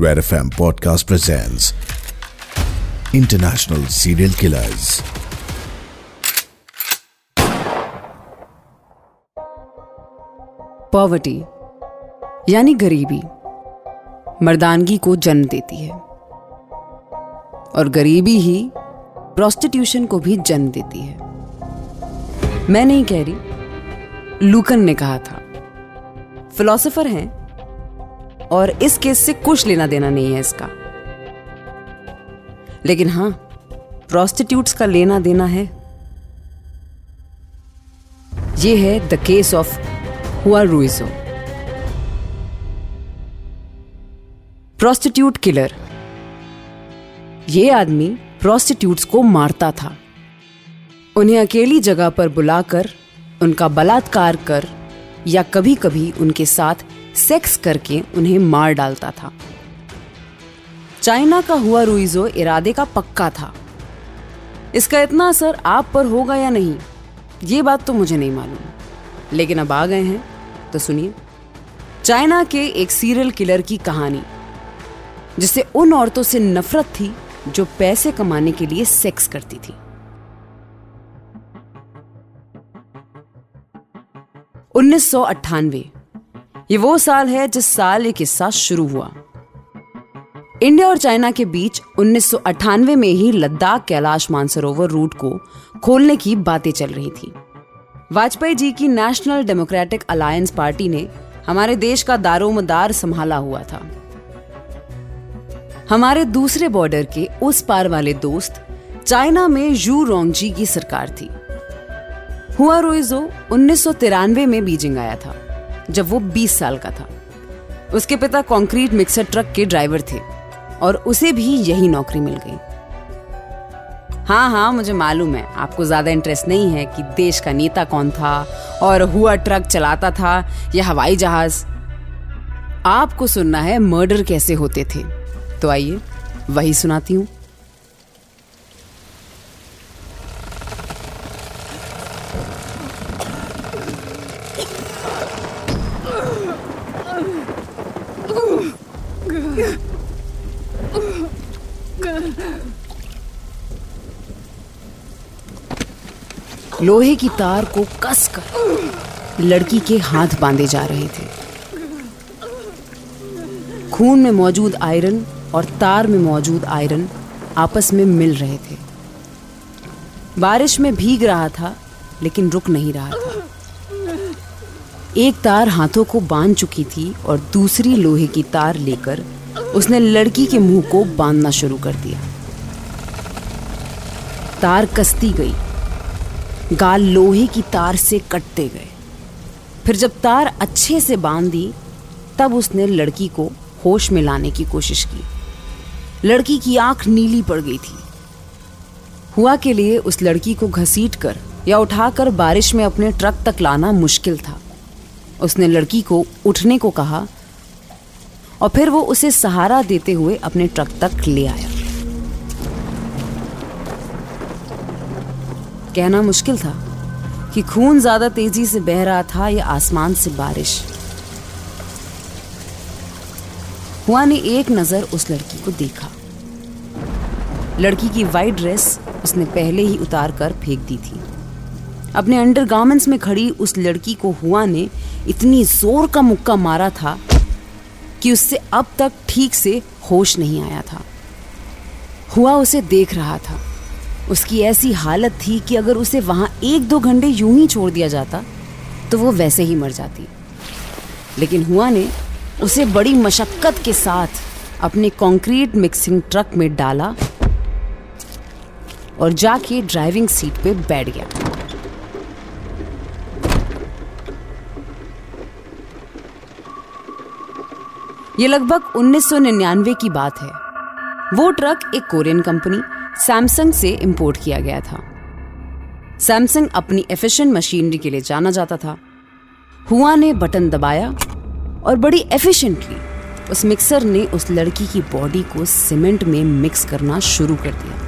Red FM Podcast presents International Serial Killers. Poverty यानी गरीबी, मर्दानगी को जन्म देती है। और गरीबी ही प्रोस्टिट्यूशन को भी जन्म देती है। मैं नहीं कह रही, लूकन ने कहा था। फिलोसोफर हैं और इस केस से कुछ लेना देना नहीं है इसका। लेकिन हाँ प्रोस्टिट्यूट्स का लेना देना है। यह है द केस ऑफ़ हुआ रुइजो प्रोस्टिट्यूट किलर यह आदमी प्रोस्टिट्यूट्स को मारता था। उन्हें अकेली जगह पर बुलाकर, उनका बलात्कार कर या कभी कभी उनके साथ सेक्स करके उन्हें मार डालता था। चाइना का हुआ रुइजो इरादे का पक्का था। इसका इतना असर आप पर होगा या नहीं, ये बात तो मुझे नहीं मालूम। लेकिन अब आ गए हैं तो सुनिए। चाइना के एक सीरियल किलर की कहानी जिसे उन औरतों से नफरत थी जो पैसे कमाने के लिए सेक्स करती थी। उन्नीस सौ अट्ठानवे ये वो साल है जिस साल ये किस्सा शुरू हुआ। इंडिया और चाइना के बीच उन्नीस सौ अठानवे में ही लद्दाख कैलाश मानसरोवर रूट को खोलने की बातें चल रही थी। वाजपेयी जी की नेशनल डेमोक्रेटिक अलायंस पार्टी ने हमारे देश का दारोमदार संभाला हुआ था। हमारे दूसरे बॉर्डर के उस पार वाले दोस्त चाइना में यू रोंगजी की सरकार थी। हुआ रोइजो उन्नीस सौ तिरानवे में बीजिंग आया था। जब वो 20 साल का था। उसके पिता कंक्रीट मिक्सर ट्रक के ड्राइवर थे और उसे भी यही नौकरी मिल गई। हाँ हाँ मुझे मालूम है, आपको ज़्यादा इंटरेस्ट नहीं है कि देश का नेता कौन था और हुआ ट्रक चलाता था या हवाई जहाज़। आपको सुनना है, मर्डर कैसे होते थे। तो आइए, वही सुनाती हूँ। लोहे की तार को कसकर लड़की के हाथ बांधे जा रहे थे। खून में मौजूद आयरन और तार में मौजूद आयरन आपस में मिल रहे थे। बारिश में भीग रहा था, लेकिन रुक नहीं रहा था। एक तार हाथों को बाँध चुकी थी और दूसरी लोहे की तार लेकर उसने लड़की के मुँह को बांधना शुरू कर दिया। तार कसती गई। गाल लोहे की तार से कटते गए। फिर जब तार अच्छे से बाँध दी तब उसने लड़की को होश में लाने की कोशिश की। लड़की की आँख नीली पड़ गई थी। हुआ के लिए उस लड़की को घसीट कर या उठाकर बारिश में अपने ट्रक तक लाना मुश्किल था। उसने लड़की को उठने को कहा और फिर वो उसे सहारा देते हुए अपने ट्रक तक ले आया। कहना मुश्किल था कि खून ज़्यादा तेज़ी से बह रहा था या आसमान से बारिश। हुआ ने एक नज़र उस लड़की को देखा। लड़की की वाइट ड्रेस उसने पहले ही उतार कर फेंक दी थी। अपने अंडरगार्मेंट्स में खड़ी उस लड़की को हुआ ने इतनी ज़ोर का मुक्का मारा था कि उससे अब तक ठीक से होश नहीं आया था। हुआ उसे देख रहा था। उसकी ऐसी हालत थी कि अगर उसे वहाँ एक दो घंटे यूँ ही छोड़ दिया जाता तो वो वैसे ही मर जाती। लेकिन हुआ ने उसे बड़ी मशक्कत के साथ अपने कंक्रीट मिक्सिंग ट्रक में डाला और जाके ड्राइविंग सीट पे बैठ गया। ये लगभग 1999 की बात है। वो ट्रक एक कोरियन कंपनी, सैमसंग से इंपोर्ट किया गया था। सैमसंग अपनी एफिशिएंट मशीनरी के लिए जाना जाता था। हुआ ने बटन दबाया और बड़ी एफिशिएंटली उस मिक्सर ने उस लड़की की बॉडी को सीमेंट में मिक्स करना शुरू कर दिया।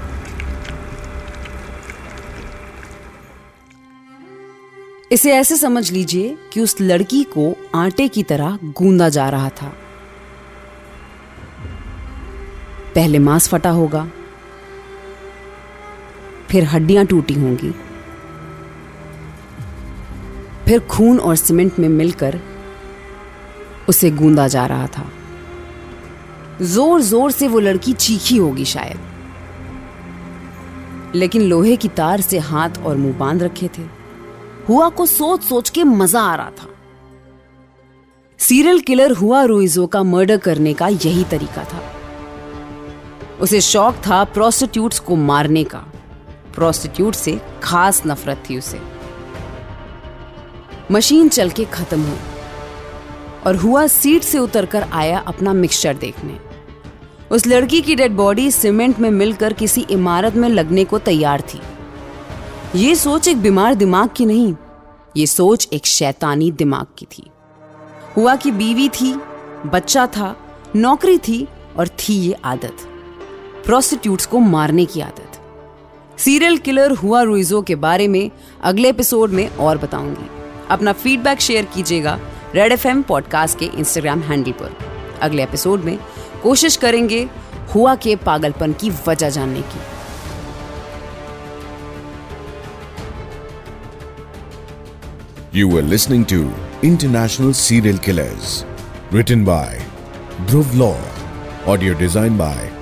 इसे ऐसे समझ लीजिए कि उस लड़की को आटे की तरह गूंदा जा रहा था। पहले मांस फटा होगा, फिर हड्डियाँ टूटी होंगी। फिर खून और सीमेंट में मिलकर उसे गूंदा जा रहा था। ज़ोर ज़ोर से वो लड़की चीखी होगी शायद। लेकिन लोहे की तार से हाथ और मुँह बाँध रखे थे। हुआ को सोच सोच के मज़ा आ रहा था। सीरियल किलर हुआ रुइजो का मर्डर करने का यही तरीका था। उसे शौक था प्रोस्टिट्यूट्स को मारने का। प्रोस्टिट्यूट से खास नफरत थी उसे। मशीन चल के खत्म हुई और हुआ सीट से उतरकर आया अपना मिक्सचर देखने। उस लड़की की डेड बॉडी सीमेंट में मिलकर किसी इमारत में लगने को तैयार थी। ये सोच एक बीमार दिमाग की नहीं, ये सोच एक शैतानी दिमाग की थी। हुआ की बीवी थी, बच्चा था, नौकरी थी और थी ये आदत। प्रोस्टिट्यूट्स को मारने की आदत सीरियल किलर हुआ रुइजो के बारे में अगले एपिसोड में और बताऊँगी अपना फीडबैक शेयर कीजिएगा रेड एफएम पॉडकास्ट के इंस्टाग्राम हैंडल पर अगले एपिसोड में कोशिश करेंगे हुआ के पागलपन की वजह जानने की You were listening to International Serial Killers. Written by Dhruv Law. Audio designed by